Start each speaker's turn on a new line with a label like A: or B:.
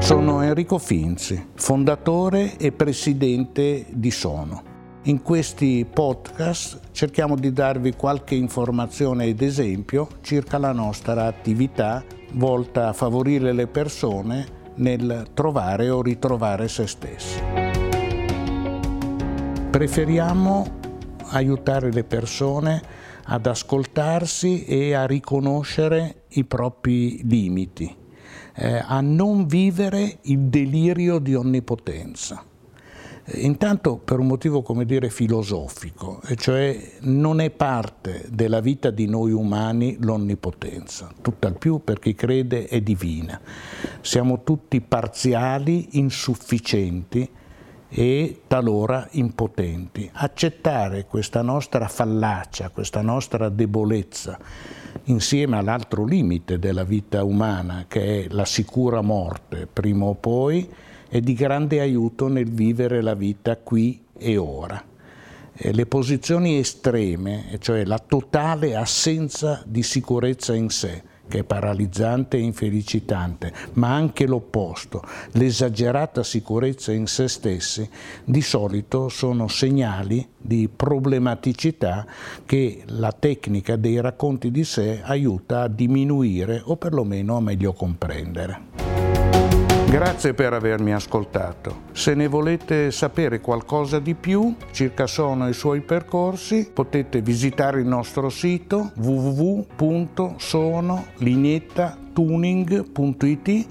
A: Sono Enrico Finzi, fondatore e presidente di Sono. In questi podcast cerchiamo di darvi qualche informazione ed esempio circa la nostra attività volta a favorire le persone nel trovare o ritrovare se stessi. Preferiamo aiutare le persone ad ascoltarsi e a riconoscere i propri limiti eh, a non vivere il delirio di onnipotenza. Eh, intanto per un motivo, come dire, filosofico, cioè non è parte della vita di noi umani l'onnipotenza, tutt'al più per chi crede è divina. Siamo tutti parziali, insufficienti e talora impotenti. Accettare questa nostra fallacia, questa nostra debolezza, insieme all'altro limite della vita umana, che è la sicura morte, prima o poi, è di grande aiuto nel vivere la vita qui e ora. Le posizioni estreme, cioè la totale assenza di sicurezza in sé, che è paralizzante e infelicitante, ma anche l'opposto, l'esagerata sicurezza in se stessi, di solito sono segnali di problematicità che la tecnica dei racconti di sé aiuta a diminuire o perlomeno a meglio comprendere. Grazie per avermi ascoltato. Se ne volete sapere qualcosa di più circa Sono e i suoi percorsi, potete visitare il nostro sito www.sonoliniettatuning.it